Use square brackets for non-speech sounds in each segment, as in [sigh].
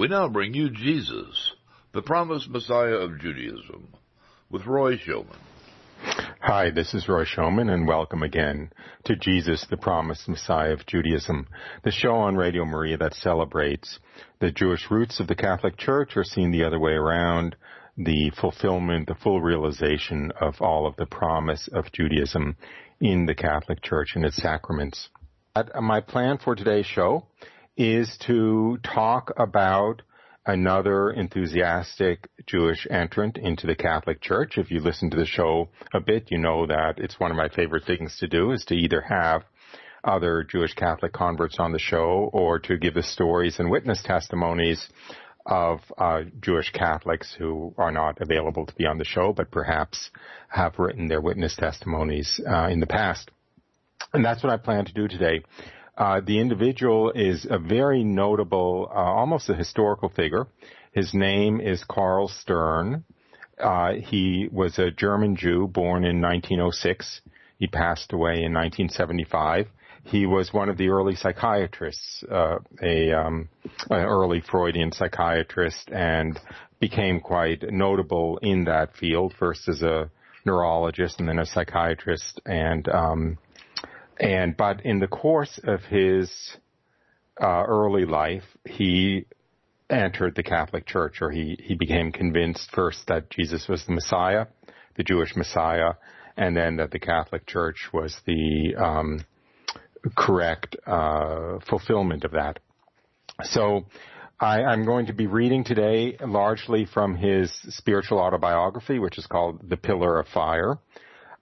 We now bring you Jesus, the promised Messiah of Judaism, with Roy Schoeman. Hi, this is Roy Schoeman, and welcome again to Jesus, the Promised Messiah of Judaism, the show on Radio Maria that celebrates the Jewish roots of the Catholic Church, or seen the other way around, the fulfillment, the full realization of all of the promise of Judaism in the Catholic Church and its sacraments. My plan for today's show is to talk about another enthusiastic Jewish entrant into the Catholic Church. If you listen to the show a bit, you know that it's one of my favorite things to do is to either have other Jewish Catholic converts on the show or to give the stories and witness testimonies of uh, Jewish Catholics who are not available to be on the show, but perhaps have written their witness testimonies uh, in the past. And that's what I plan to do today. Uh, the individual is a very notable, uh, almost a historical figure. His name is Karl Stern. Uh, he was a German Jew born in 1906. He passed away in 1975. He was one of the early psychiatrists, uh, a um, an early Freudian psychiatrist, and became quite notable in that field. First as a neurologist, and then a psychiatrist, and um, and but in the course of his uh, early life, he entered the Catholic Church, or he he became convinced first that Jesus was the Messiah, the Jewish Messiah, and then that the Catholic Church was the um, correct uh, fulfillment of that. So I, am going to be reading today largely from his spiritual autobiography, which is called The Pillar of Fire.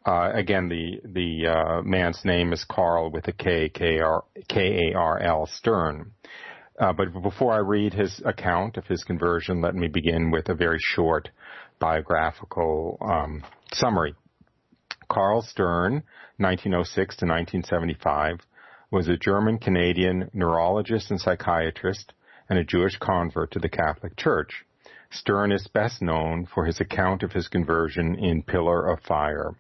Uh, again, the the uh, man's name is Karl with a K, K R K A R L Stern. Uh, but before I read his account of his conversion, let me begin with a very short biographical um, summary. Karl Stern, 1906 to 1975, was a German Canadian neurologist and psychiatrist and a Jewish convert to the Catholic Church. Stern is best known for his account of his conversion in Pillar of Fire.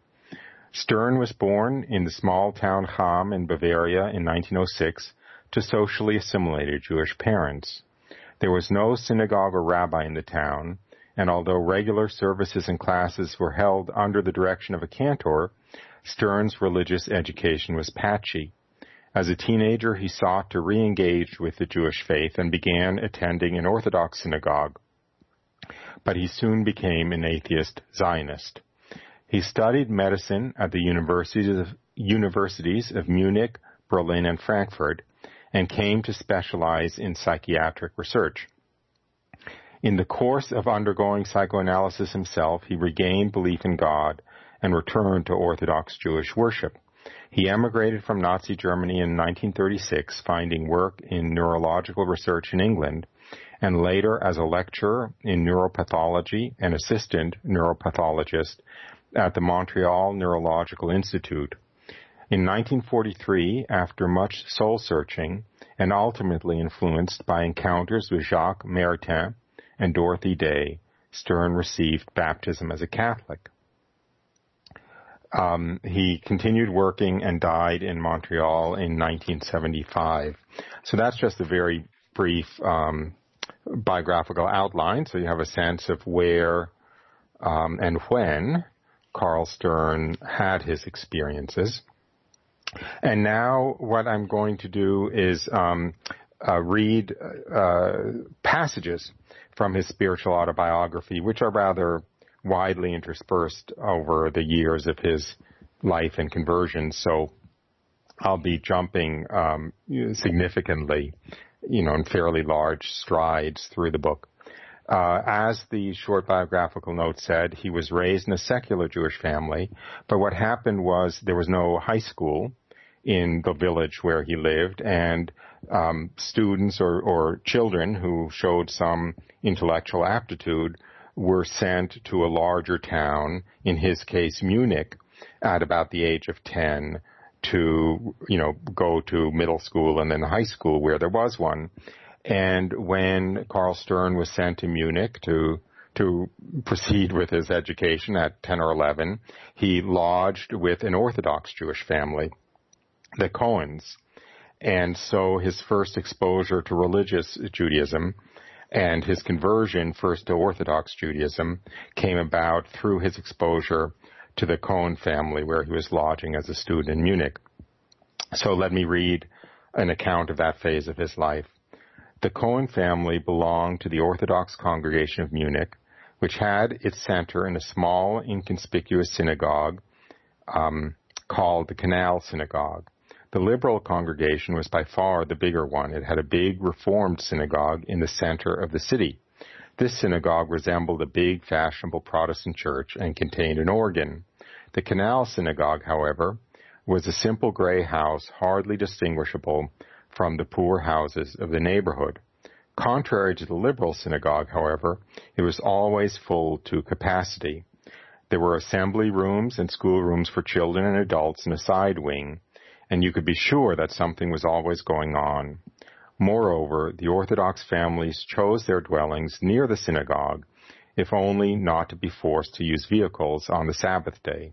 Stern was born in the small town Cham in Bavaria in 1906 to socially assimilated Jewish parents. There was no synagogue or rabbi in the town, and although regular services and classes were held under the direction of a cantor, Stern's religious education was patchy. As a teenager, he sought to re-engage with the Jewish faith and began attending an Orthodox synagogue. But he soon became an atheist Zionist. He studied medicine at the universities of, universities of Munich, Berlin, and Frankfurt, and came to specialize in psychiatric research. In the course of undergoing psychoanalysis himself, he regained belief in God and returned to Orthodox Jewish worship. He emigrated from Nazi Germany in 1936, finding work in neurological research in England, and later as a lecturer in neuropathology and assistant neuropathologist at the Montreal Neurological Institute. In 1943, after much soul searching, and ultimately influenced by encounters with Jacques Maritain and Dorothy Day, Stern received baptism as a Catholic. Um, he continued working and died in Montreal in 1975. So that's just a very brief um, biographical outline, so you have a sense of where um, and when Karl Stern had his experiences. And now what I'm going to do is um, uh, read uh, passages from his spiritual autobiography, which are rather widely interspersed over the years of his life and conversion. So I'll be jumping um, significantly, you know, in fairly large strides through the book. Uh, as the short biographical note said, he was raised in a secular Jewish family, but what happened was there was no high school in the village where he lived, and um, students or, or children who showed some intellectual aptitude were sent to a larger town, in his case Munich, at about the age of 10 to, you know, go to middle school and then high school where there was one. And when Karl Stern was sent to Munich to to proceed with his education at 10 or 11, he lodged with an Orthodox Jewish family, the Cohens. And so his first exposure to religious Judaism and his conversion first to Orthodox Judaism came about through his exposure to the Cohen family where he was lodging as a student in Munich. So let me read an account of that phase of his life. The Cohen family belonged to the Orthodox congregation of Munich, which had its center in a small, inconspicuous synagogue um, called the Canal Synagogue. The liberal congregation was by far the bigger one. It had a big reformed synagogue in the center of the city. This synagogue resembled a big fashionable Protestant church and contained an organ. The Canal Synagogue, however, was a simple gray house hardly distinguishable from the poor houses of the neighborhood. Contrary to the liberal synagogue, however, it was always full to capacity. There were assembly rooms and schoolrooms for children and adults in a side wing, and you could be sure that something was always going on. Moreover, the Orthodox families chose their dwellings near the synagogue, if only not to be forced to use vehicles on the Sabbath day,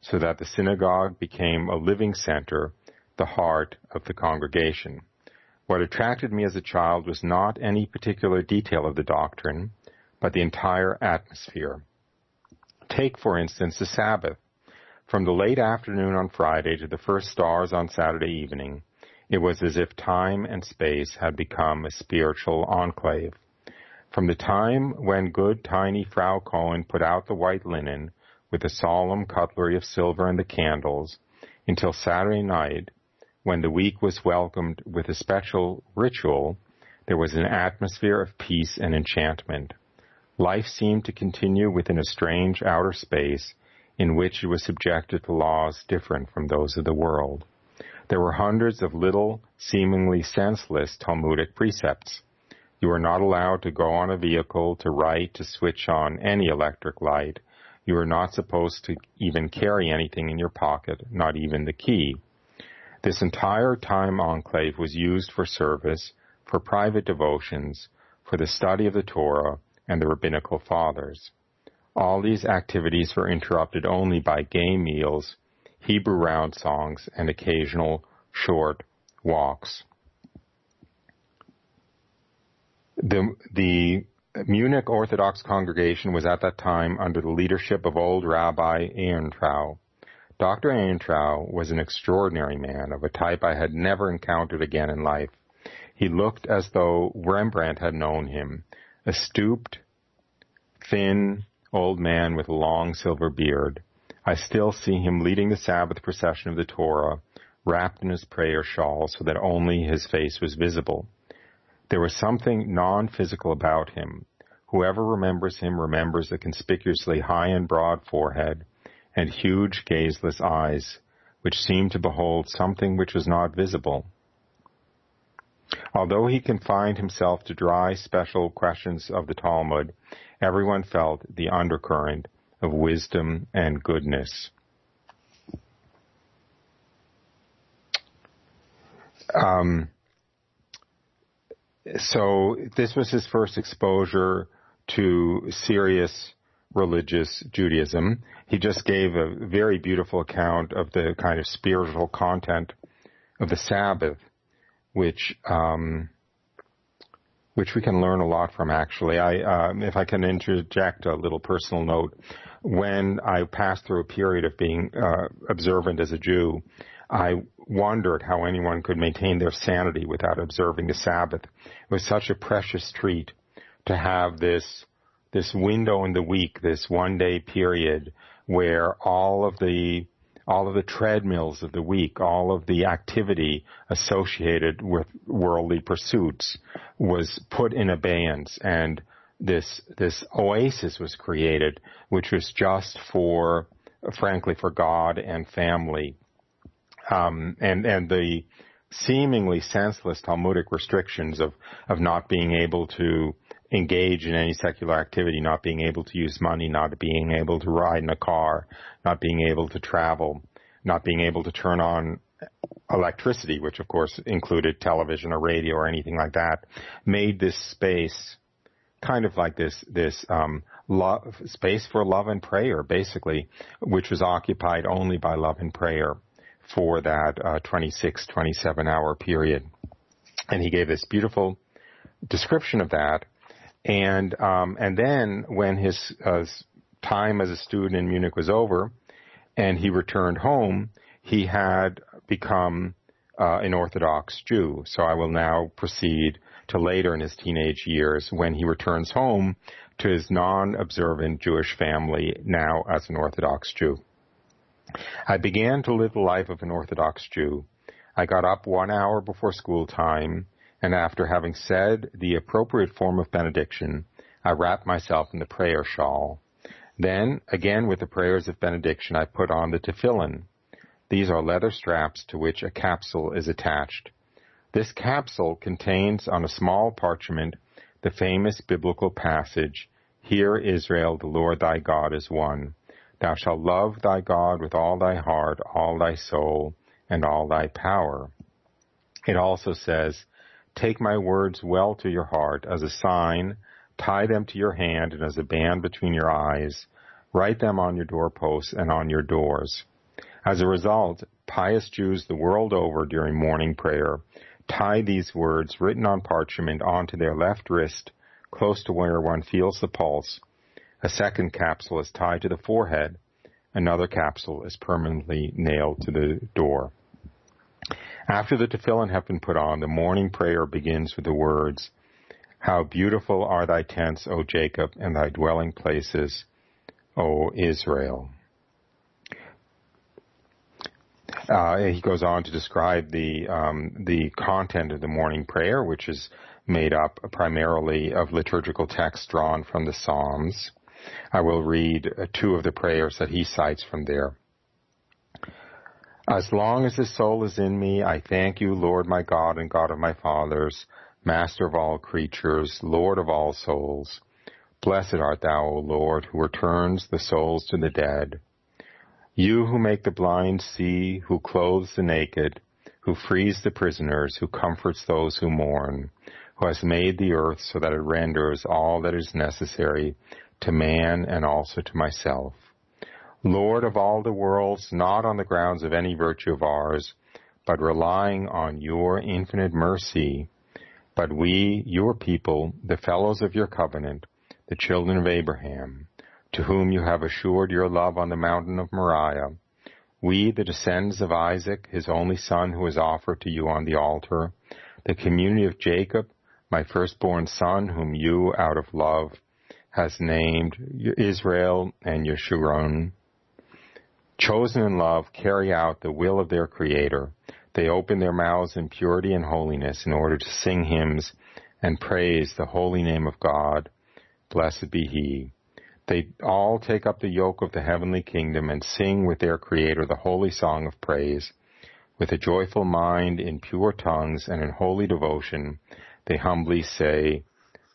so that the synagogue became a living center, the heart of the congregation. What attracted me as a child was not any particular detail of the doctrine, but the entire atmosphere. Take, for instance, the Sabbath. From the late afternoon on Friday to the first stars on Saturday evening, it was as if time and space had become a spiritual enclave. From the time when good tiny Frau Cohen put out the white linen with the solemn cutlery of silver and the candles, until Saturday night, when the week was welcomed with a special ritual, there was an atmosphere of peace and enchantment. Life seemed to continue within a strange outer space in which it was subjected to laws different from those of the world. There were hundreds of little, seemingly senseless Talmudic precepts. You are not allowed to go on a vehicle, to write, to switch on any electric light. You are not supposed to even carry anything in your pocket, not even the key. This entire time enclave was used for service, for private devotions, for the study of the Torah and the rabbinical fathers. All these activities were interrupted only by gay meals, Hebrew round songs, and occasional short walks. The, the Munich Orthodox congregation was at that time under the leadership of old Rabbi Ehrentrau. Dr. Ehrentrau was an extraordinary man of a type I had never encountered again in life. He looked as though Rembrandt had known him, a stooped, thin, old man with a long silver beard. I still see him leading the Sabbath procession of the Torah, wrapped in his prayer shawl so that only his face was visible. There was something non-physical about him. Whoever remembers him remembers the conspicuously high and broad forehead and huge gazeless eyes, which seemed to behold something which was not visible. Although he confined himself to dry special questions of the Talmud, everyone felt the undercurrent of wisdom and goodness. Um, so this was his first exposure to serious religious Judaism. He just gave a very beautiful account of the kind of spiritual content of the Sabbath, which um, which we can learn a lot from actually. I, uh, if I can interject a little personal note, when I passed through a period of being uh, observant as a Jew, I wondered how anyone could maintain their sanity without observing the Sabbath. It was such a precious treat to have this this window in the week, this one day period where all of the all of the treadmills of the week, all of the activity associated with worldly pursuits was put in abeyance and this, this oasis was created, which was just for, frankly, for God and family. Um, and, and the seemingly senseless Talmudic restrictions of, of not being able to engage in any secular activity, not being able to use money, not being able to ride in a car, not being able to travel, not being able to turn on electricity, which of course included television or radio or anything like that, made this space kind of like this this um, love, space for love and prayer, basically, which was occupied only by love and prayer. for that uh, 26, 27 hour period. And he gave this beautiful description of that. And um, and then when his uh, time as a student in Munich was over, and he returned home, he had become uh, an Orthodox Jew. So I will now proceed to later in his teenage years when he returns home to his non-observant Jewish family now as an Orthodox Jew. I began to live the life of an Orthodox Jew. I got up one hour before school time, and after having said the appropriate form of benediction, I wrapped myself in the prayer shawl. Then, again with the prayers of benediction, I put on the tefillin. These are leather straps to which a capsule is attached. This capsule contains on a small parchment the famous biblical passage, Hear Israel, the Lord thy God is one. Thou shalt love thy God with all thy heart, all thy soul, and all thy power. It also says, Take my words well to your heart as a sign, tie them to your hand and as a band between your eyes, write them on your doorposts and on your doors. As a result, pious Jews the world over during morning prayer tie these words written on parchment onto their left wrist, close to where one feels the pulse, a second capsule is tied to the forehead. Another capsule is permanently nailed to the door. After the tefillin have been put on, the morning prayer begins with the words, How beautiful are thy tents, O Jacob, and thy dwelling places, O Israel. Uh, he goes on to describe the um, the content of the morning prayer, which is made up primarily of liturgical texts drawn from the Psalms. I will read uh, two of the prayers that he cites from there. As long as the soul is in me, I thank you, Lord my God and God of my fathers, Master of all creatures, Lord of all souls. Blessed art thou, O Lord, who returns the souls to the dead. You who make the blind see, who clothes the naked, who frees the prisoners, who comforts those who mourn, who has made the earth so that it renders all that is necessary to man and also to myself. Lord of all the worlds, not on the grounds of any virtue of ours, but relying on your infinite mercy, but we, your people, the fellows of your covenant, the children of Abraham, to whom you have assured your love on the mountain of Moriah, we, the descendants of Isaac, his only son who was offered to you on the altar, the community of Jacob, my firstborn son, whom you, out of love, has named Israel and Yeshurun. Chosen in love, carry out the will of their Creator. They open their mouths in purity and holiness in order to sing hymns and praise the holy name of God. Blessed be He. They all take up the yoke of the heavenly kingdom and sing with their Creator the holy song of praise. With a joyful mind, in pure tongues, and in holy devotion, they humbly say,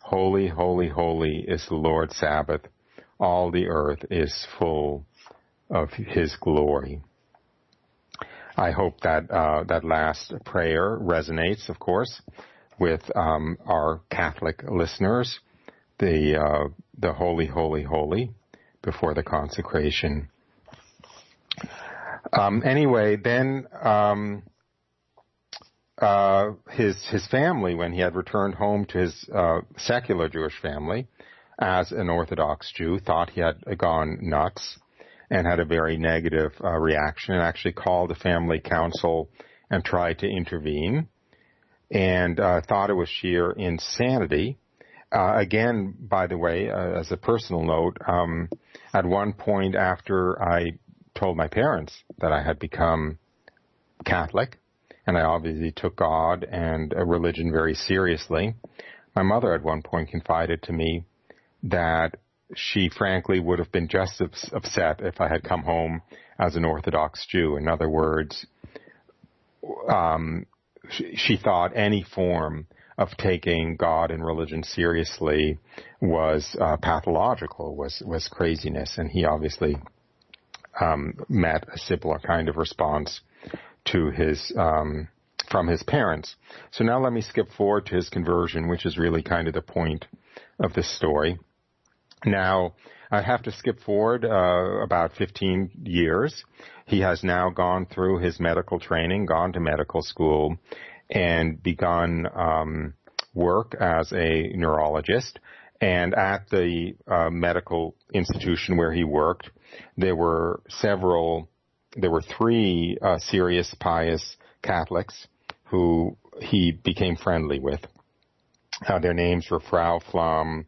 Holy, holy, holy is the Lord Sabaoth. All the earth is full of His glory. I hope that uh, that last prayer resonates, of course, with um, our Catholic listeners. The uh, the holy, holy, holy before the consecration. Um, anyway, then um, uh, his his family when he had returned home to his uh, secular Jewish family as an Orthodox Jew thought he had gone nuts and had a very negative uh, reaction and actually called the family council and tried to intervene and uh, thought it was sheer insanity. Uh, again, by the way, uh, as a personal note, um, at one point after I told my parents that I had become Catholic, and I obviously took God and a religion very seriously. My mother at one point confided to me that she frankly would have been just as upset if I had come home as an Orthodox Jew. In other words, um, she, she thought any form of taking God and religion seriously was uh, pathological, was was craziness, and he obviously um, met a similar kind of response to his um, from his parents. So now let me skip forward to his conversion, which is really kind of the point of this story. Now, I have to skip forward uh, about 15 years. He has now gone through his medical training, gone to medical school, and begun um, work as a neurologist. And at the uh, medical institution where he worked, there were several, there were three uh, serious pious Catholics who he became friendly with. Uh, their names were Frau Flum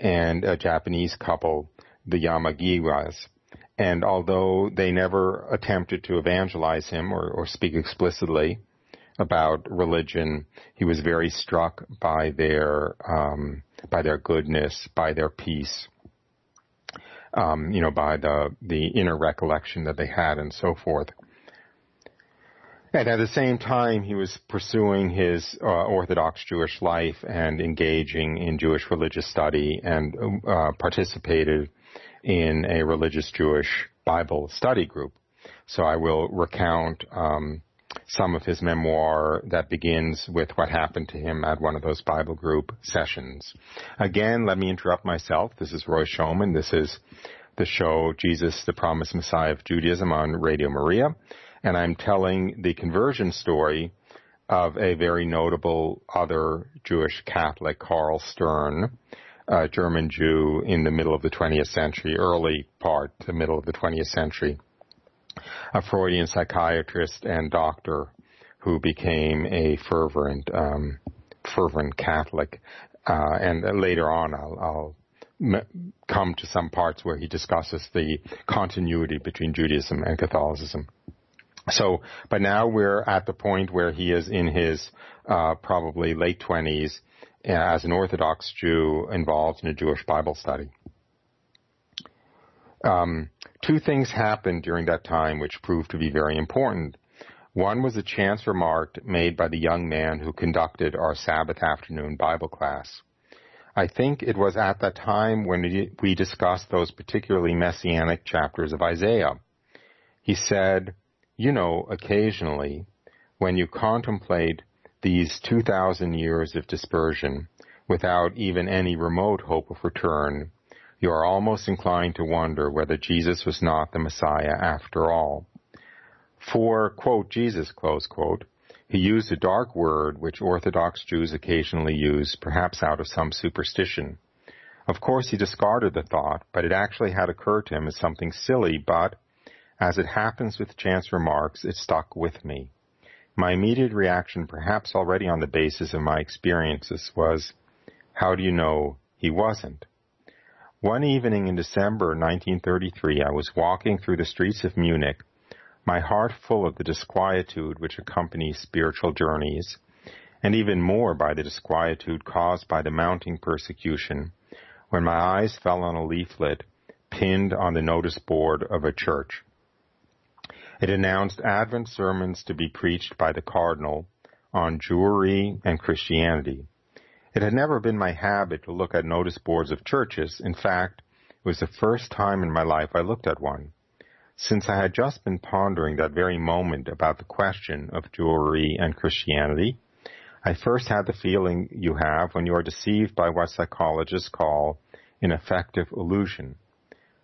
and a Japanese couple, the Yamagiwas. And although they never attempted to evangelize him or, or speak explicitly about religion, he was very struck by their um, by their goodness, by their peace, um, you know, by the the inner recollection that they had, and so forth. And at the same time, he was pursuing his uh, Orthodox Jewish life and engaging in Jewish religious study and uh, participated in a religious Jewish Bible study group. So I will recount um, some of his memoir that begins with what happened to him at one of those Bible group sessions. Again, let me interrupt myself. This is Roy Schoeman. This is the show Jesus, the Promised Messiah of Judaism on Radio Maria and I'm telling the conversion story of a very notable other Jewish Catholic, Karl Stern, a German Jew in the middle of the 20th century, early part, the middle of the 20th century, a Freudian psychiatrist and doctor who became a fervent, um, fervent Catholic. Uh, and later on, I'll, I'll come to some parts where he discusses the continuity between Judaism and Catholicism. So, but now we're at the point where he is in his uh, probably late 20s uh, as an Orthodox Jew involved in a Jewish Bible study. Um, two things happened during that time which proved to be very important. One was a chance remark made by the young man who conducted our Sabbath afternoon Bible class. I think it was at that time when we discussed those particularly messianic chapters of Isaiah. He said, you know, occasionally, when you contemplate these 2,000 years of dispersion without even any remote hope of return, you are almost inclined to wonder whether Jesus was not the Messiah after all. For, quote, Jesus, close quote, he used a dark word which Orthodox Jews occasionally use, perhaps out of some superstition. Of course, he discarded the thought, but it actually had occurred to him as something silly, but as it happens with chance remarks, it stuck with me. My immediate reaction, perhaps already on the basis of my experiences, was, how do you know he wasn't? One evening in December 1933, I was walking through the streets of Munich, my heart full of the disquietude which accompanies spiritual journeys, and even more by the disquietude caused by the mounting persecution, when my eyes fell on a leaflet pinned on the notice board of a church. It announced Advent sermons to be preached by the Cardinal on Jewry and Christianity. It had never been my habit to look at notice boards of churches. In fact, it was the first time in my life I looked at one. Since I had just been pondering that very moment about the question of Jewry and Christianity, I first had the feeling you have when you are deceived by what psychologists call an affective illusion.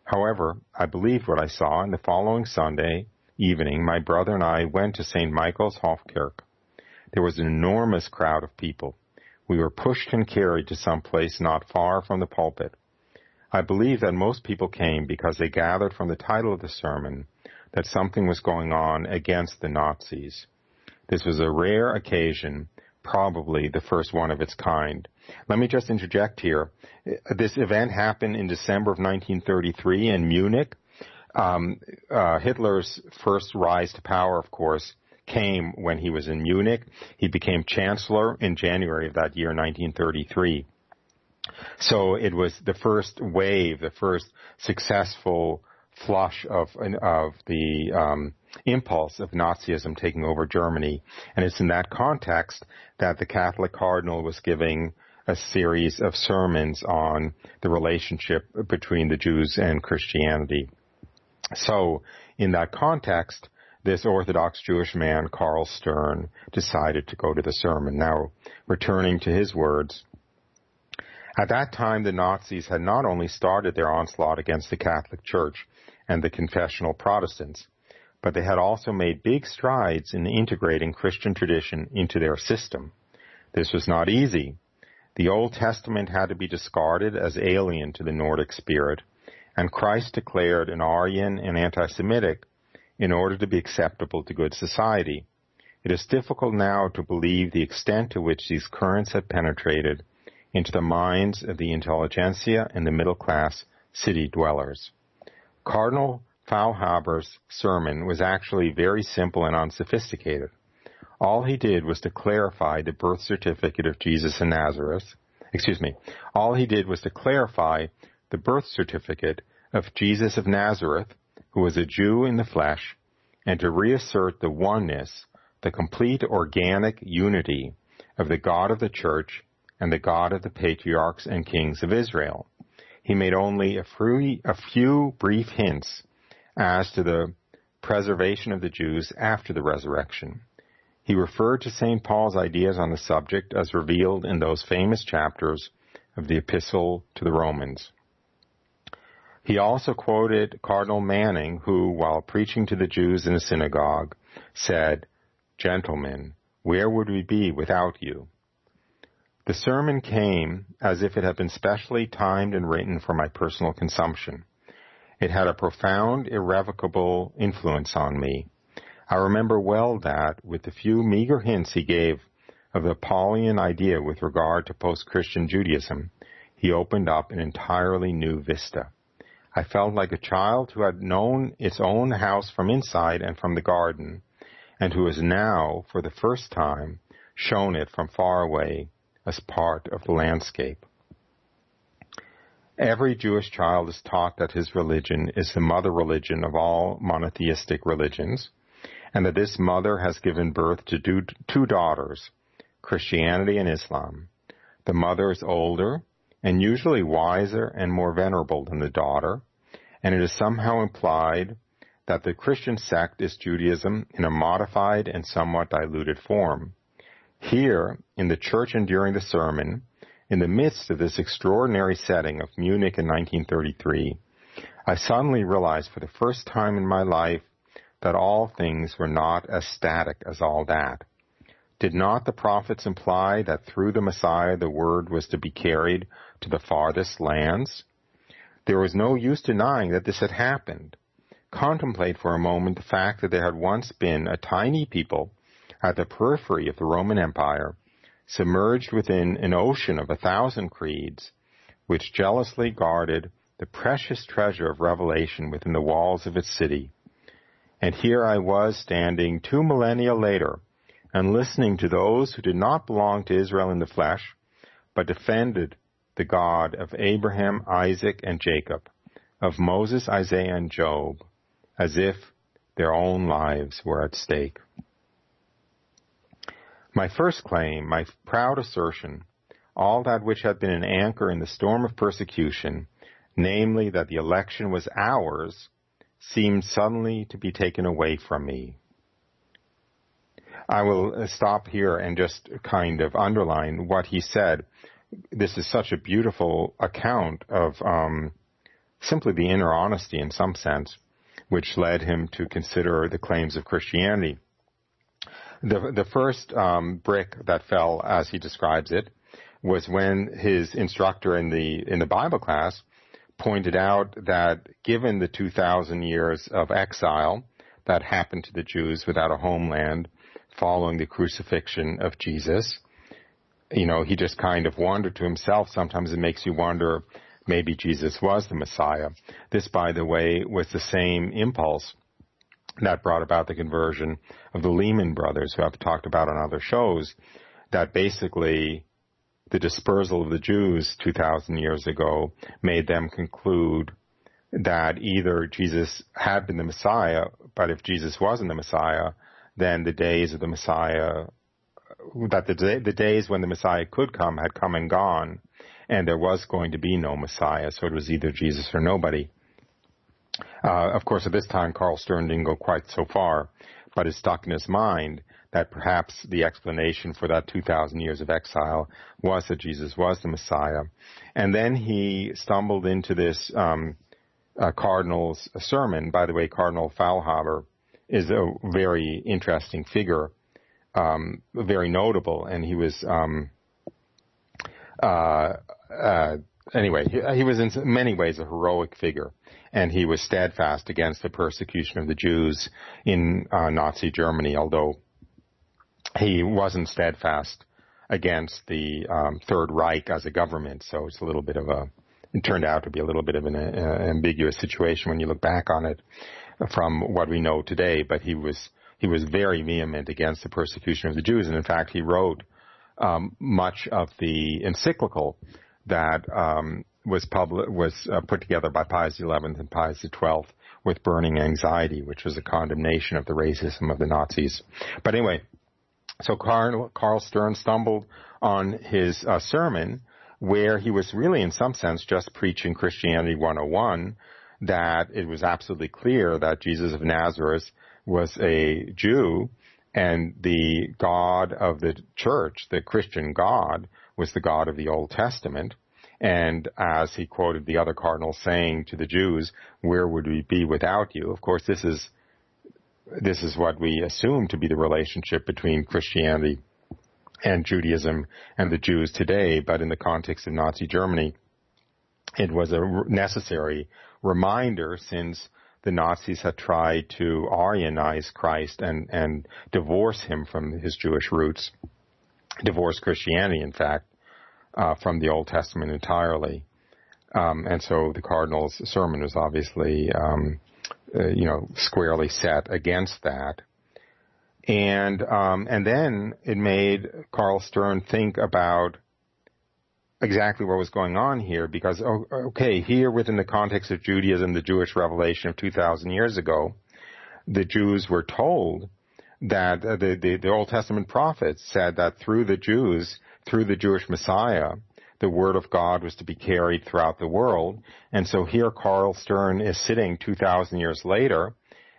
However, I believed what I saw, and the following Sunday evening, my brother and I went to St. Michael's Hofkirche. There was an enormous crowd of people. We were pushed and carried to some place not far from the pulpit. I believe that most people came because they gathered from the title of the sermon that something was going on against the Nazis. This was a rare occasion, probably the first one of its kind. Let me just interject here. This event happened in December of 1933 in Munich. Um, uh, Hitler's first rise to power, of course, came when he was in Munich. He became chancellor in January of that year, 1933. So it was the first wave, the first successful flush of of the um, impulse of Nazism taking over Germany, and it's in that context that the Catholic cardinal was giving a series of sermons on the relationship between the Jews and Christianity. So, in that context, this Orthodox Jewish man, Karl Stern, decided to go to the sermon. Now, returning to his words, At that time, the Nazis had not only started their onslaught against the Catholic Church and the confessional Protestants, but they had also made big strides in integrating Christian tradition into their system. This was not easy. The Old Testament had to be discarded as alien to the Nordic spirit, and Christ declared an Aryan and anti-Semitic in order to be acceptable to good society. It is difficult now to believe the extent to which these currents had penetrated into the minds of the intelligentsia and the middle class city dwellers. Cardinal Faulhaber's sermon was actually very simple and unsophisticated. All he did was to clarify the birth certificate of Jesus in Nazareth. Excuse me. All he did was to clarify the birth certificate of Jesus of Nazareth, who was a Jew in the flesh, and to reassert the oneness, the complete organic unity of the God of the church and the God of the patriarchs and kings of Israel. He made only a, free, a few brief hints as to the preservation of the Jews after the resurrection. He referred to St. Paul's ideas on the subject as revealed in those famous chapters of the Epistle to the Romans. He also quoted Cardinal Manning, who, while preaching to the Jews in a synagogue, said, Gentlemen, where would we be without you? The sermon came as if it had been specially timed and written for my personal consumption. It had a profound, irrevocable influence on me. I remember well that, with the few meager hints he gave of the Paulian idea with regard to post-Christian Judaism, he opened up an entirely new vista. I felt like a child who had known its own house from inside and from the garden, and who is now, for the first time, shown it from far away as part of the landscape. Every Jewish child is taught that his religion is the mother religion of all monotheistic religions, and that this mother has given birth to two daughters, Christianity and Islam. The mother is older and usually wiser and more venerable than the daughter, and it is somehow implied that the Christian sect is Judaism in a modified and somewhat diluted form. Here, in the church and during the sermon, in the midst of this extraordinary setting of Munich in 1933, I suddenly realized for the first time in my life that all things were not as static as all that. Did not the prophets imply that through the Messiah the word was to be carried to the farthest lands? There was no use denying that this had happened. Contemplate for a moment the fact that there had once been a tiny people at the periphery of the Roman Empire submerged within an ocean of a thousand creeds, which jealously guarded the precious treasure of revelation within the walls of its city. And here I was standing two millennia later and listening to those who did not belong to Israel in the flesh, but defended the God of Abraham, Isaac, and Jacob, of Moses, Isaiah, and Job, as if their own lives were at stake. My first claim, my proud assertion, all that which had been an anchor in the storm of persecution, namely that the election was ours, seemed suddenly to be taken away from me. I will stop here and just kind of underline what he said. This is such a beautiful account of um, simply the inner honesty in some sense, which led him to consider the claims of Christianity. The, the first um, brick that fell, as he describes it, was when his instructor in the in the Bible class pointed out that given the 2,000 years of exile that happened to the Jews without a homeland following the crucifixion of Jesus, you know, he just kind of wandered to himself. Sometimes it makes you wonder maybe Jesus was the Messiah. This, by the way, was the same impulse that brought about the conversion of the Lémann brothers, who I've talked about on other shows, that basically the dispersal of the Jews 2,000 years ago made them conclude that either Jesus had been the Messiah, but if Jesus wasn't the Messiah, then the days of the Messiah, that the, the days when the Messiah could come had come and gone, and there was going to be no Messiah, so it was either Jesus or nobody. Uh, of course, at this time, Karl Stern didn't go quite so far, but it stuck in his mind that perhaps the explanation for that 2,000 years of exile was that Jesus was the Messiah. And then he stumbled into this um, uh, cardinal's sermon. By the way, Cardinal Faulhaber is a very interesting figure, um, very notable, and he was um, uh, uh, anyway. He, he was in many ways a heroic figure and he was steadfast against the persecution of the Jews in uh, Nazi Germany, although he wasn't steadfast against the um, Third Reich as a government. So it's a little bit of a, it turned out to be a little bit of an uh, ambiguous situation when you look back on it from what we know today. But he was he was very vehement against the persecution of the Jews, and in fact, he wrote um, much of the encyclical that um, was public was uh, put together by Pius XI and Pius XII with burning anxiety, which was a condemnation of the racism of the Nazis. But anyway, so Karl, Karl Stern stumbled on his uh, sermon where he was really, in some sense, just preaching Christianity 101, that it was absolutely clear that Jesus of Nazareth was a Jew and the God of the church, the Christian God, was the God of the Old Testament and as he quoted the other cardinal saying to the Jews, where would we be without you? Of course, this is, this is what we assume to be the relationship between Christianity and Judaism and the Jews today, but in the context of Nazi Germany, it was a necessary reminder since the Nazis had tried to Aryanize Christ and, and divorce him from his Jewish roots, divorce Christianity, in fact, uh, from the Old Testament entirely. Um, and so the cardinal's sermon was obviously, um, uh, you know, squarely set against that. And um, and then it made Karl Stern think about exactly what was going on here, because oh, okay, here within the context of Judaism, the Jewish revelation of 2,000 years ago, the Jews were told that uh, the, the the Old Testament prophets said that through the Jews through the Jewish Messiah, the word of God was to be carried throughout the world. And so here Karl Stern is sitting 2,000 years later,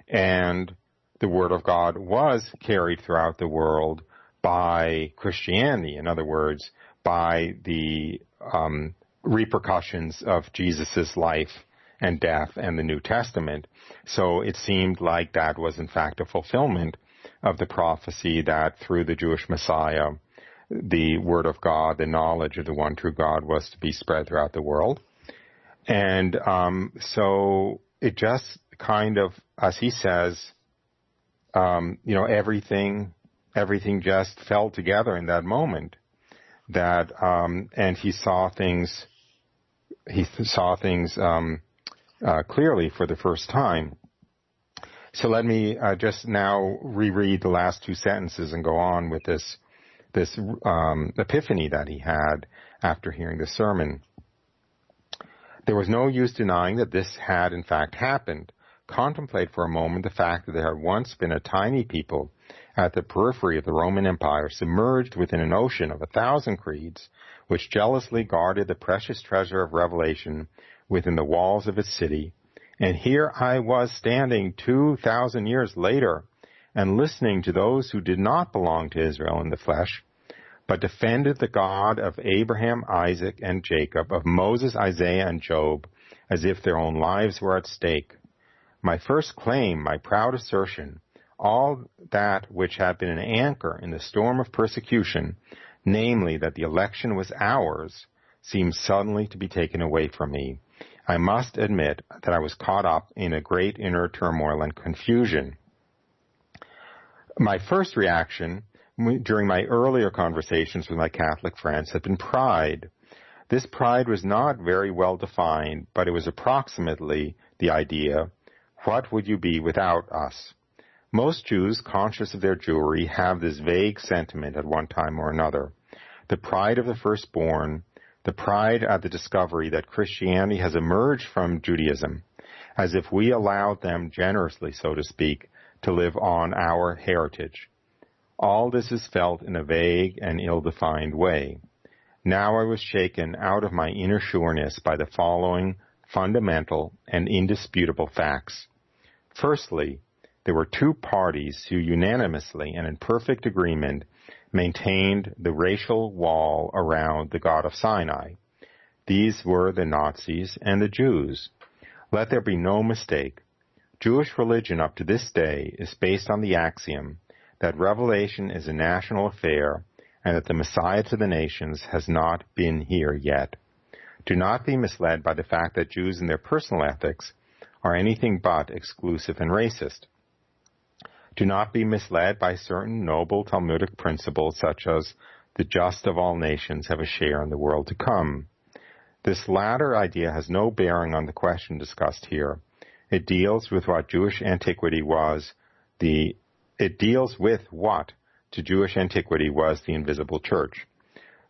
and the word of God was carried throughout the world by Christianity. In other words, by the um, repercussions of Jesus' life and death and the New Testament. So it seemed like that was in fact a fulfillment of the prophecy that through the Jewish Messiah, the word of God, the knowledge of the one true God was to be spread throughout the world. And um, so it just kind of, as he says, um, you know, everything, everything just fell together in that moment. That um, and he saw things, he saw things um, uh, clearly for the first time. So let me uh, just now reread the last two sentences and go on with this this um, epiphany that he had after hearing the sermon. There was no use denying that this had in fact happened. Contemplate for a moment the fact that there had once been a tiny people at the periphery of the Roman Empire submerged within an ocean of a thousand creeds, which jealously guarded the precious treasure of revelation within the walls of its city. And here I was standing two thousand years later and listening to those who did not belong to Israel in the flesh, but defended the God of Abraham, Isaac, and Jacob, of Moses, Isaiah, and Job, as if their own lives were at stake. My first claim, my proud assertion, all that which had been an anchor in the storm of persecution, namely that the election was ours, seemed suddenly to be taken away from me. I must admit that I was caught up in a great inner turmoil and confusion. My first reaction during my earlier conversations with my Catholic friends had been pride. This pride was not very well defined, but it was approximately the idea, what would you be without us? Most Jews, conscious of their Jewry, have this vague sentiment at one time or another. The pride of the firstborn, the pride at the discovery that Christianity has emerged from Judaism, as if we allowed them generously, so to speak, to live on our heritage. All this is felt in a vague and ill-defined way. Now I was shaken out of my inner sureness by the following fundamental and indisputable facts. Firstly, there were two parties who unanimously and in perfect agreement maintained the racial wall around the God of Sinai. These were the Nazis and the Jews. Let there be no mistake. Jewish religion up to this day is based on the axiom that revelation is a national affair and that the Messiah to the nations has not been here yet. Do not be misled by the fact that Jews in their personal ethics are anything but exclusive and racist. Do not be misled by certain noble Talmudic principles such as the just of all nations have a share in the world to come. This latter idea has no bearing on the question discussed here. It deals with what Jewish antiquity was the, it deals with what to Jewish antiquity was the invisible church.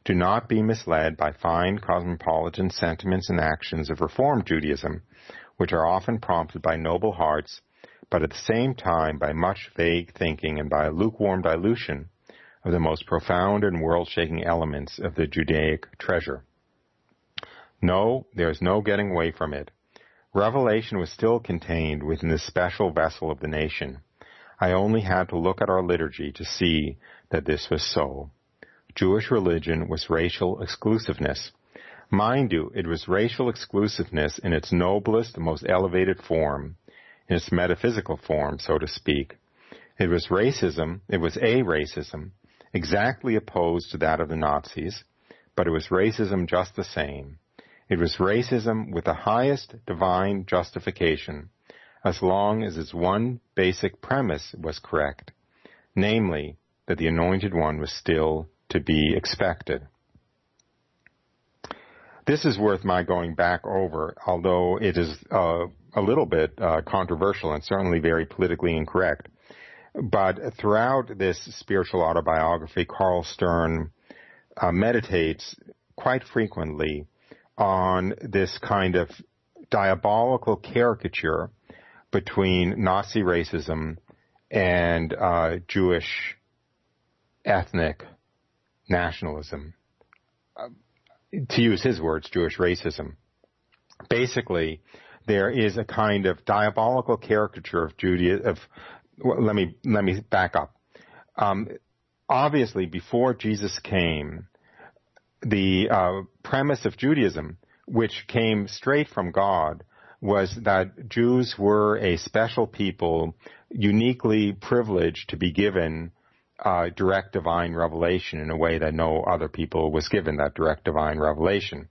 Do not be misled by fine cosmopolitan sentiments and actions of Reform Judaism, which are often prompted by noble hearts but at the same time by much vague thinking and by a lukewarm dilution of the most profound and world-shaking elements of the Judaic treasure. No, there is no getting away from it. Revelation was still contained within the special vessel of the nation. I only had to look at our liturgy to see that this was so. Jewish religion was racial exclusiveness. Mind you, it was racial exclusiveness in its noblest, most elevated form, in its metaphysical form, so to speak. It was racism, it was a racism, exactly opposed to that of the Nazis, but it was racism just the same. It was racism with the highest divine justification, as long as its one basic premise was correct, namely, that the Anointed One was still to be expected. This is worth my going back over, although it is uh, a little bit uh, controversial and certainly very politically incorrect. But throughout this spiritual autobiography, Karl Stern uh, meditates quite frequently on this kind of diabolical caricature between Nazi racism and uh, Jewish ethnic nationalism. Uh, to use his words, Jewish racism. Basically, there is a kind of diabolical caricature of Judaism. Of well, let me let me back up. Um, obviously, before Jesus came, the uh, premise of Judaism, which came straight from God, was that Jews were a special people, uniquely privileged to be given uh, direct divine revelation in a way that no other people was given that direct divine revelation.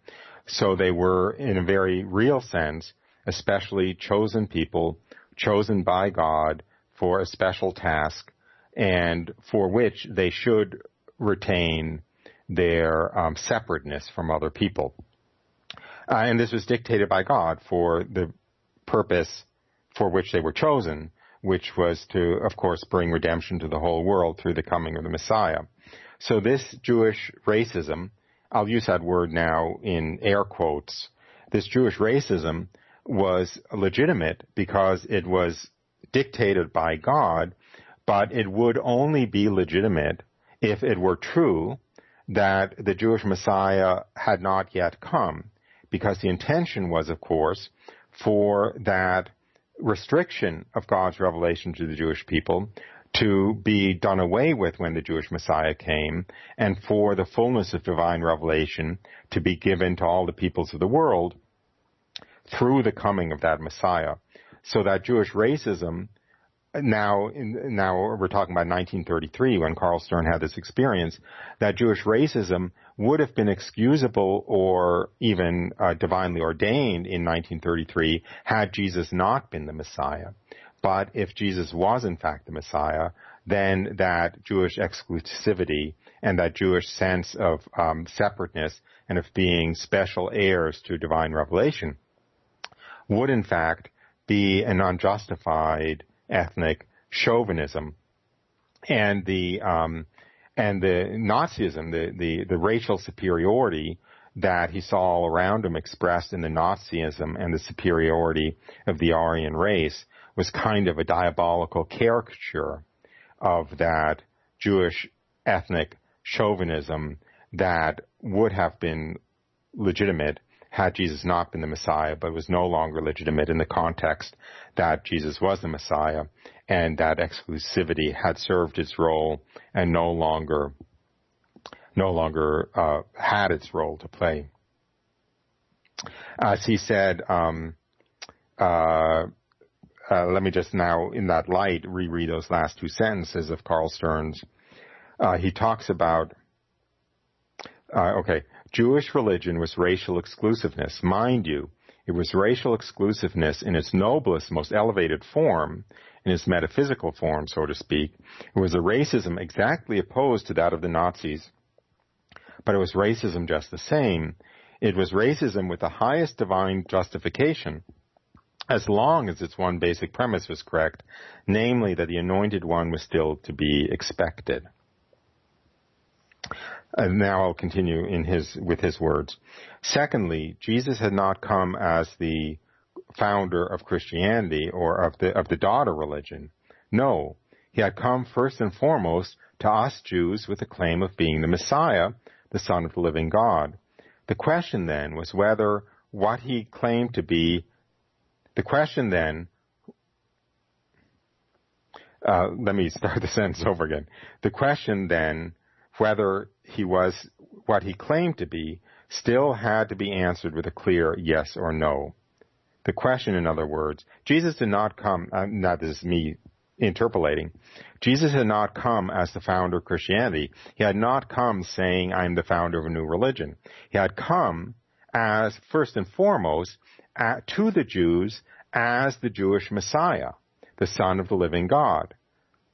So they were, in a very real sense, especially chosen people, chosen by God for a special task, and for which they should retain their um, separateness from other people. Uh, and this was dictated by God for the purpose for which they were chosen, which was to, of course, bring redemption to the whole world through the coming of the Messiah. So this Jewish racism, I'll use that word now in air quotes, this Jewish racism was legitimate because it was dictated by God, but it would only be legitimate if it were true that the Jewish Messiah had not yet come, because the intention was, of course, for that restriction of God's revelation to the Jewish people to be done away with when the Jewish Messiah came, and for the fullness of divine revelation to be given to all the peoples of the world through the coming of that Messiah. So that Jewish racism, now, in, now we're talking about 1933 when Karl Stern had this experience, that Jewish racism would have been excusable or even uh, divinely ordained in 1933 had Jesus not been the Messiah. But if Jesus was in fact the Messiah, then that Jewish exclusivity and that Jewish sense of um, separateness and of being special heirs to divine revelation would in fact be an unjustified ethnic chauvinism, and the um, and the Nazism, the, the the racial superiority that he saw all around him expressed in the Nazism and the superiority of the Aryan race was kind of a diabolical caricature of that Jewish ethnic chauvinism that would have been legitimate had Jesus not been the Messiah, but was no longer legitimate in the context that Jesus was the Messiah. and that exclusivity had served its role and no longer no longer uh, had its role to play. As he said, um, uh, uh, let me just now, in that light, reread those last two sentences of Karl Stern's. Uh, he talks about, uh, okay, Jewish religion was racial exclusiveness. Mind you, it was racial exclusiveness in its noblest, most elevated form, in its metaphysical form, so to speak. It was a racism exactly opposed to that of the Nazis, but it was racism just the same. It was racism with the highest divine justification, as long as its one basic premise was correct, namely that the anointed one was still to be expected. And now I'll continue in his, with his words. Secondly, Jesus had not come as the founder of Christianity or of the, of the daughter religion. No, he had come first and foremost to us Jews with the claim of being the Messiah, the Son of the living God. The question then was whether what he claimed to be, the question then, uh, let me [laughs] start the sentence over again. The question then, whether he was what he claimed to be, still had to be answered with a clear yes or no. The question, in other words, Jesus did not come, uh, not this is me interpolating. Jesus had not come as the founder of Christianity. He had not come saying, I'm the founder of a new religion. He had come as, first and foremost, at, to the Jews as the Jewish Messiah, the Son of the living God.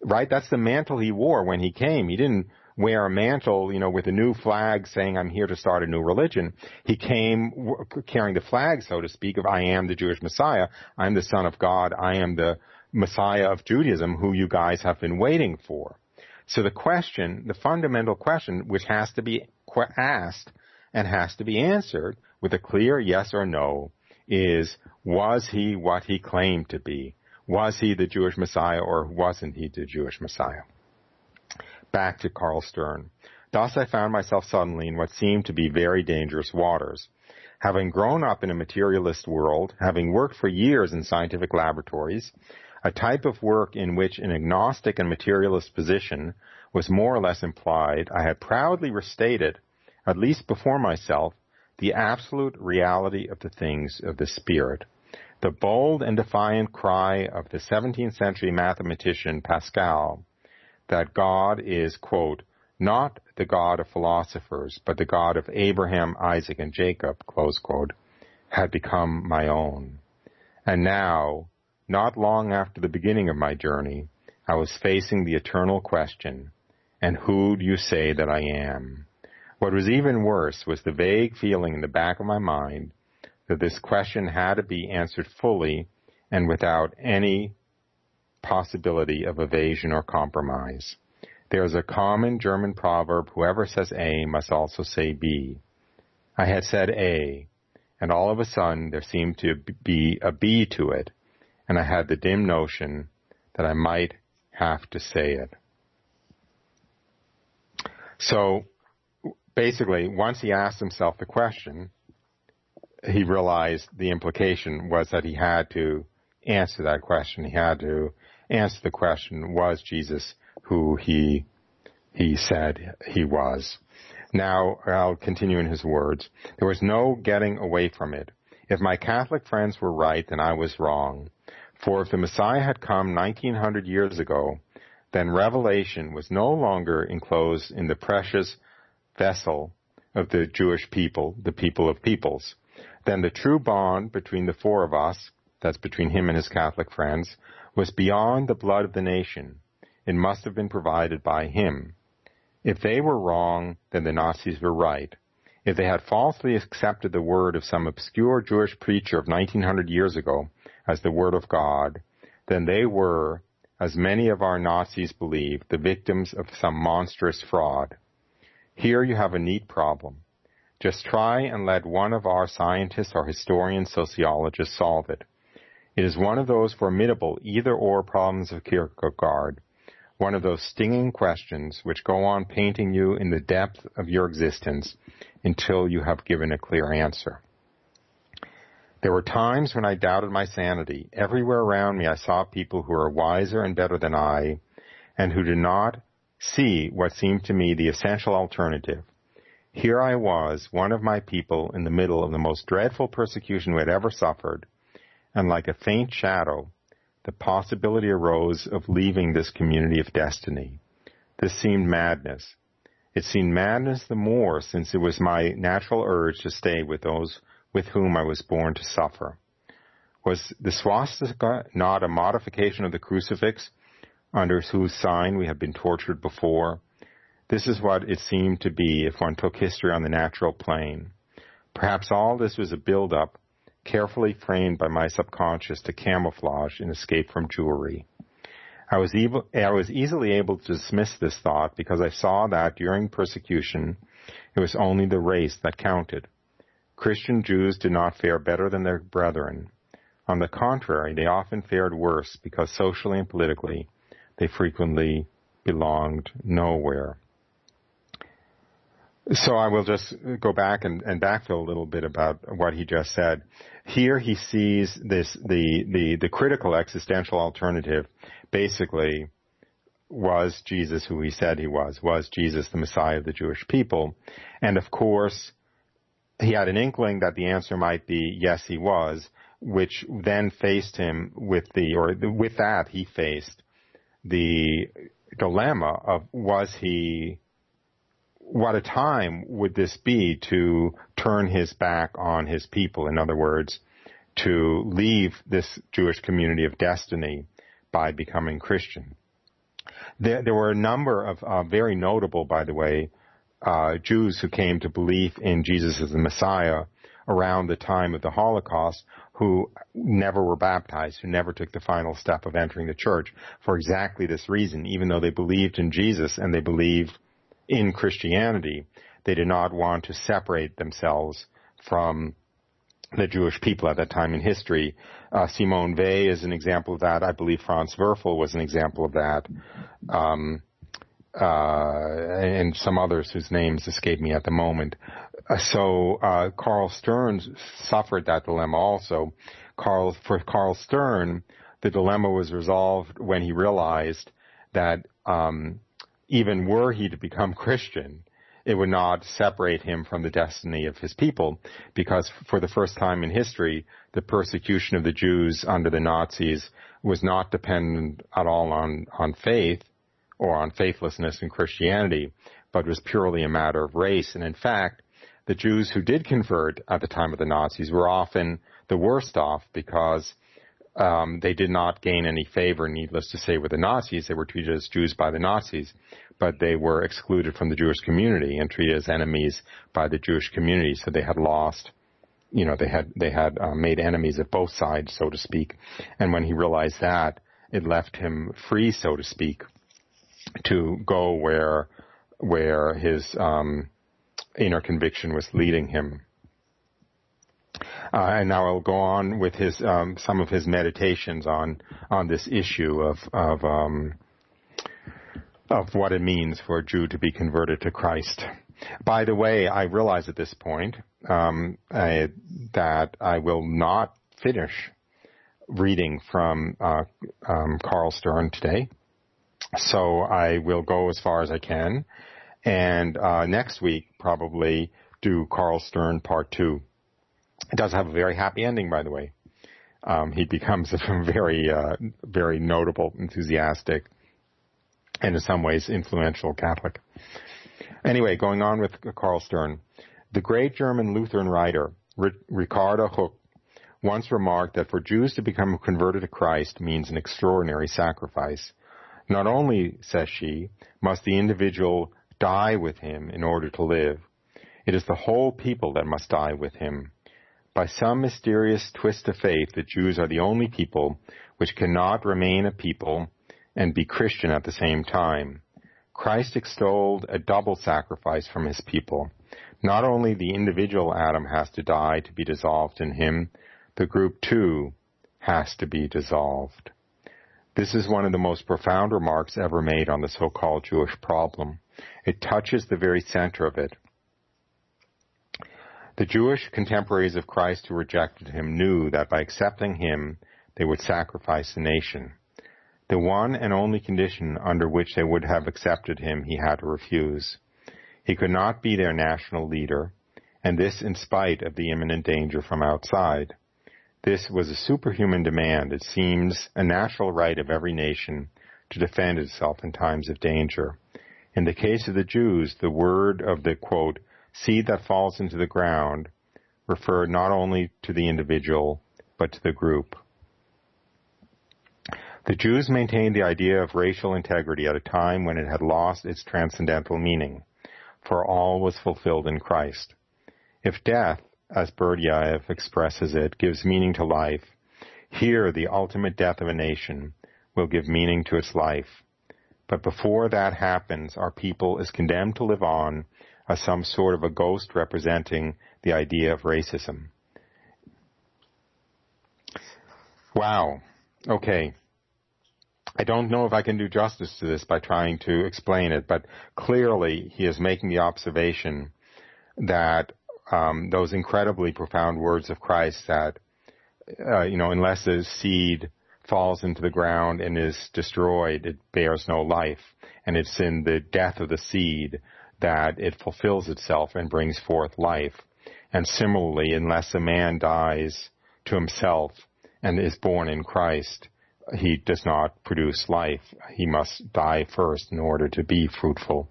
Right? That's the mantle he wore when he came. He didn't wear a mantle, you know, with a new flag saying, I'm here to start a new religion. He came carrying the flag, so to speak, of I am the Jewish Messiah. I'm the Son of God. I am the Messiah of Judaism who you guys have been waiting for. So the question, the fundamental question, which has to be asked and has to be answered with a clear yes or no, is was he what he claimed to be? Was he the Jewish Messiah or wasn't he the Jewish Messiah? Back to Karl Stern. Thus I found myself suddenly in what seemed to be very dangerous waters. Having grown up in a materialist world, having worked for years in scientific laboratories, a type of work in which an agnostic and materialist position was more or less implied, I had proudly restated, at least before myself, the absolute reality of the things of the Spirit. The bold and defiant cry of the 17th century mathematician Pascal that God is, quote, not the God of philosophers, but the God of Abraham, Isaac, and Jacob, close quote, had become my own. And now, not long after the beginning of my journey, I was facing the eternal question, and who do you say that I am? What was even worse was the vague feeling in the back of my mind that this question had to be answered fully and without any possibility of evasion or compromise. There is a common German proverb, whoever says A must also say B. I had said A, and all of a sudden there seemed to be a B to it, and I had the dim notion that I might have to say it. So basically, once he asked himself the question, he realized the implication was that he had to answer that question. He had to answer the question, was Jesus who he, he said he was? Now, I'll continue in his words. There was no getting away from it. If my Catholic friends were right, then I was wrong. For if the Messiah had come 1900 years ago, then revelation was no longer enclosed in the precious vessel of the Jewish people, the people of peoples. Then the true bond between the four of us, that's between him and his Catholic friends, was beyond the blood of the nation. It must have been provided by him. If they were wrong, then the Nazis were right. If they had falsely accepted the word of some obscure Jewish preacher of 1900 years ago as the word of God, then they were, as many of our Nazis believe, the victims of some monstrous fraud. Here you have a neat problem. Just try and let one of our scientists or historians, sociologists solve it. It is one of those formidable either-or problems of Kierkegaard, one of those stinging questions which go on painting you in the depth of your existence until you have given a clear answer. There were times when I doubted my sanity. Everywhere around me I saw people who were wiser and better than I, and who did not see what seemed to me the essential alternative. Here I was, one of my people, in the middle of the most dreadful persecution we had ever suffered, and like a faint shadow, the possibility arose of leaving this community of destiny. This seemed madness. It seemed madness the more since it was my natural urge to stay with those with whom I was born to suffer. Was the swastika not a modification of the crucifix under whose sign we had been tortured before? This is what it seemed to be if one took history on the natural plane. Perhaps all this was a build-up, carefully framed by my subconscious to camouflage an escape from Jewry. I was, able, I was easily able to dismiss this thought because I saw that during persecution, it was only the race that counted. Christian Jews did not fare better than their brethren. On the contrary, they often fared worse because socially and politically they frequently belonged nowhere. So I will just go back and, and backfill a little bit about what he just said. Here he sees this, the, the, the critical existential alternative basically was Jesus who he said he was, was Jesus the Messiah of the Jewish people. And of course, he had an inkling that the answer might be yes, he was, which then faced him with the, or with that he faced the dilemma of was he, what a time would this be to turn his back on his people? In other words, to leave this Jewish community of destiny by becoming Christian. There, there were a number of uh, very notable, by the way, uh, Jews who came to believe in Jesus as the Messiah around the time of the Holocaust who never were baptized, who never took the final step of entering the church for exactly this reason. Even though they believed in Jesus and they believed in Christianity, they did not want to separate themselves from the Jewish people at that time in history. Uh, Simone Weil is an example of that. I believe Franz Werfel was an example of that. Um, uh, and some others whose names escape me at the moment. Uh, so uh, Karl Stern suffered that dilemma also. Karl, for Karl Stern, the dilemma was resolved when he realized that um, even were he to become Christian, it would not separate him from the destiny of his people, because for the first time in history, the persecution of the Jews under the Nazis was not dependent at all on, on faith, or on faithlessness in Christianity, but was purely a matter of race. And in fact, the Jews who did convert at the time of the Nazis were often the worst off because um, they did not gain any favor, needless to say, with the Nazis. They were treated as Jews by the Nazis, but they were excluded from the Jewish community and treated as enemies by the Jewish community. So they had lost, you know, they had they had uh, made enemies of both sides, so to speak. And when he realized that, it left him free, so to speak, to go where where his um, inner conviction was leading him. Uh, and now I'll go on with his um, some of his meditations on on this issue of of um, of what it means for a Jew to be converted to Christ. By the way, I realize at this point um, I, that I will not finish reading from uh, um, Karl Stern today. So I will go as far as I can. And uh, next week, probably do Karl Stern part two. It does have a very happy ending, by the way. Um, he becomes a [laughs] very, uh, very notable, enthusiastic, and in some ways influential Catholic. Anyway, going on with Karl Stern. The great German Lutheran writer, Ricarda Huch, once remarked that for Jews to become converted to Christ means an extraordinary sacrifice. Not only, says she, must the individual die with him in order to live, it is the whole people that must die with him. By some mysterious twist of fate, the Jews are the only people which cannot remain a people and be Christian at the same time. Christ extolled a double sacrifice from his people. Not only the individual Adam has to die to be dissolved in him, the group too has to be dissolved. This is one of the most profound remarks ever made on the so-called Jewish problem. It touches the very center of it. The Jewish contemporaries of Christ who rejected him knew that by accepting him, they would sacrifice the nation. The one and only condition under which they would have accepted him he had to refuse. He could not be their national leader, and this in spite of the imminent danger from outside. This was a superhuman demand. It seems a natural right of every nation to defend itself in times of danger. In the case of the Jews, the word of the quote, seed that falls into the ground refer not only to the individual, but to the group. The Jews maintained the idea of racial integrity at a time when it had lost its transcendental meaning, for all was fulfilled in Christ. If death, as Berdyaev expresses it, gives meaning to life, here the ultimate death of a nation will give meaning to its life. But before that happens, our people is condemned to live on as some sort of a ghost representing the idea of racism. Wow. Okay. I don't know if I can do justice to this by trying to explain it, but clearly he is making the observation that um, those incredibly profound words of Christ that, uh, you know, unless a seed falls into the ground and is destroyed, it bears no life. And it's in the death of the seed that it fulfills itself and brings forth life. And similarly, unless a man dies to himself and is born in Christ, he does not produce life. He must die first in order to be fruitful.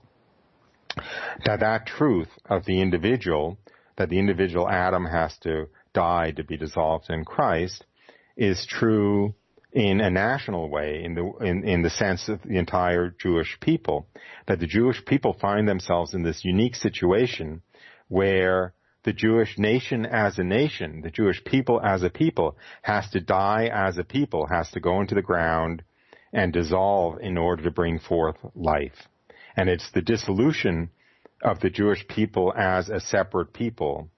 Now that truth of the individual that the individual atom has to die to be dissolved in Christ is true in a national way, in the in, in the sense of the entire Jewish people. That the Jewish people find themselves in this unique situation where the Jewish nation as a nation, the Jewish people as a people, has to die as a people, has to go into the ground and dissolve in order to bring forth life. And it's the dissolution of the Jewish people as a separate people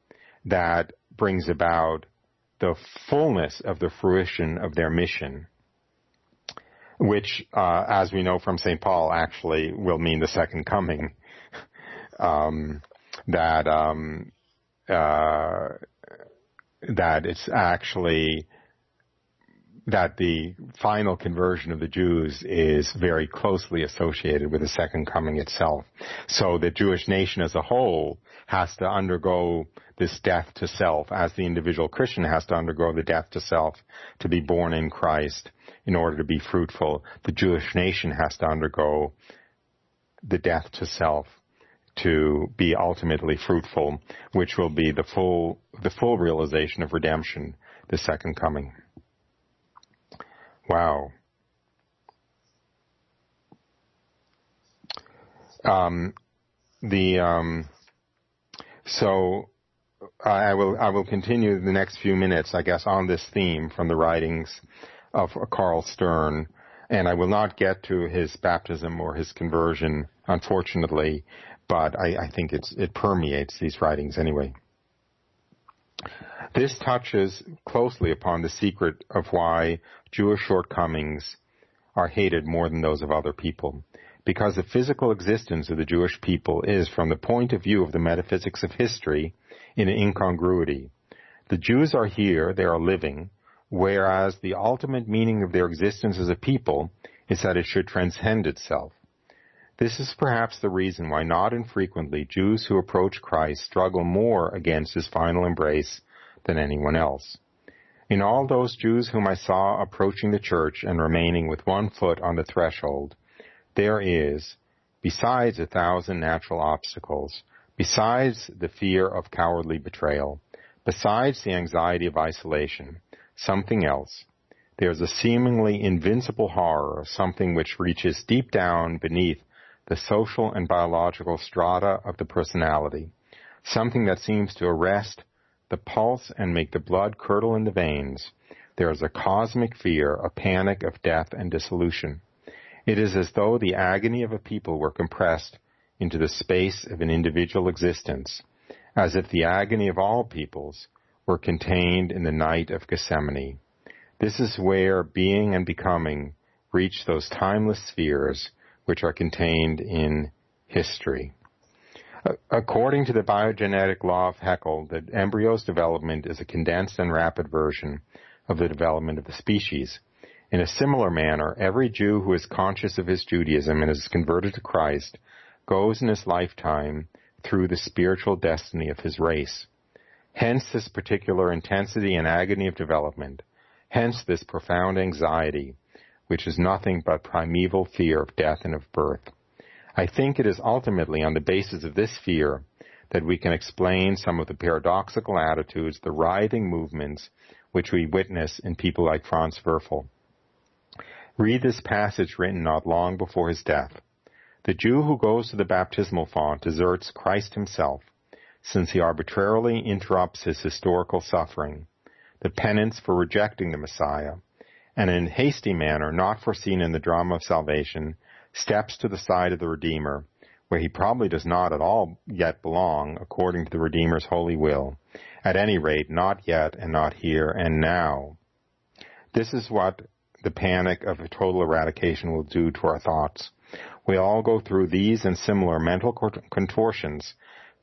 that brings about the fullness of the fruition of their mission, which, uh, as we know from St. Paul, actually will mean the second coming. [laughs] um, that um, uh, that it's actually that the final conversion of the Jews is very closely associated with the second coming itself. So the Jewish nation as a whole has to undergo this death to self, as the individual Christian has to undergo the death to self to be born in Christ in order to be fruitful. The Jewish nation has to undergo the death to self to be ultimately fruitful, which will be the full, the full realization of redemption, the second coming. Wow. Um, the um, so uh, I will I will continue the next few minutes, I guess, on this theme from the writings of Karl Stern, and I will not get to his baptism or his conversion, unfortunately, but I, I think it's it permeates these writings anyway. This touches closely upon the secret of why Jewish shortcomings are hated more than those of other people. Because the physical existence of the Jewish people is, from the point of view of the metaphysics of history, in incongruity. The Jews are here, they are living, whereas the ultimate meaning of their existence as a people is that it should transcend itself. This is perhaps the reason why not infrequently Jews who approach Christ struggle more against his final embrace than anyone else. In all those Jews whom I saw approaching the church and remaining with one foot on the threshold, there is, besides a thousand natural obstacles, besides the fear of cowardly betrayal, besides the anxiety of isolation, something else. There is a seemingly invincible horror, something which reaches deep down beneath the social and biological strata of the personality, something that seems to arrest the pulse and make the blood curdle in the veins, there is a cosmic fear, a panic of death and dissolution. It is as though the agony of a people were compressed into the space of an individual existence, as if the agony of all peoples were contained in the night of Gethsemane. This is where being and becoming reach those timeless spheres which are contained in history. According to the biogenetic law of Haeckel, the embryo's development is a condensed and rapid version of the development of the species. In a similar manner, every Jew who is conscious of his Judaism and is converted to Christ goes in his lifetime through the spiritual destiny of his race. Hence this particular intensity and agony of development. Hence this profound anxiety, which is nothing but primeval fear of death and of birth. I think it is ultimately on the basis of this fear that we can explain some of the paradoxical attitudes, the writhing movements, which we witness in people like Franz Werfel. Read this passage written not long before his death. The Jew who goes to the baptismal font deserts Christ himself, since he arbitrarily interrupts his historical suffering, the penance for rejecting the Messiah, and in hasty manner not foreseen in the drama of salvation, steps to the side of the Redeemer, where he probably does not at all yet belong according to the Redeemer's holy will, at any rate not yet and not here and now. This is what the panic of a total eradication will do to our thoughts. We all go through these and similar mental contortions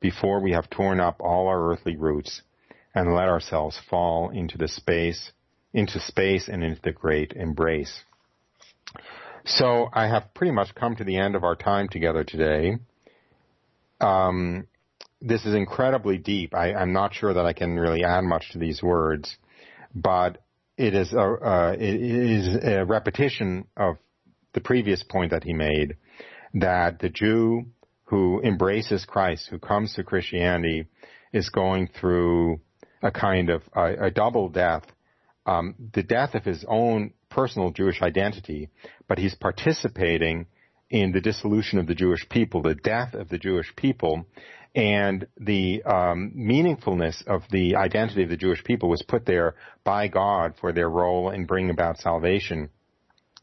before we have torn up all our earthly roots and let ourselves fall into the space, into space and into the great embrace. So I have pretty much come to the end of our time together today. Um, this is incredibly deep. I, I'm not sure that I can really add much to these words, but it is a, uh, it is a repetition of the previous point that he made that the Jew who embraces Christ, who comes to Christianity, is going through a kind of a, a double death, um, the death of his own personal Jewish identity, but he's participating in the dissolution of the Jewish people, the death of the Jewish people, and the um, meaningfulness of the identity of the Jewish people was put there by God for their role in bringing about salvation.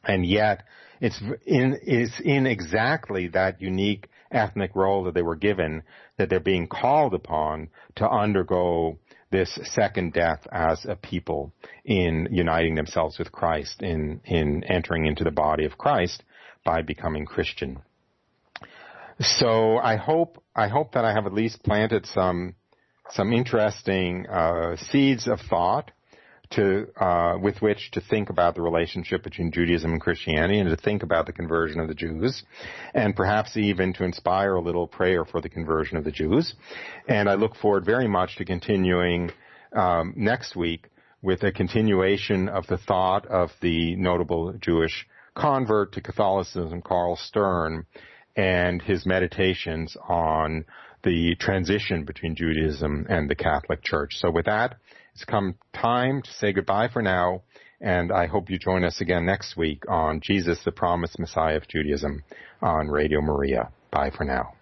And yet, it's in, it's in exactly that unique ethnic role that they were given that they're being called upon to undergo this second death as a people in uniting themselves with Christ, in, in entering into the body of Christ by becoming Christian. So I hope I hope that I have at least planted some some interesting uh, seeds of thought to uh, with which to think about the relationship between Judaism and Christianity, and to think about the conversion of the Jews, and perhaps even to inspire a little prayer for the conversion of the Jews. And I look forward very much to continuing um, next week with a continuation of the thought of the notable Jewish convert to Catholicism, Karl Stern, and his meditations on the transition between Judaism and the Catholic Church. So with that, it's come time to say goodbye for now, and I hope you join us again next week on Jesus, the Promised Messiah of Judaism on Radio Maria. Bye for now.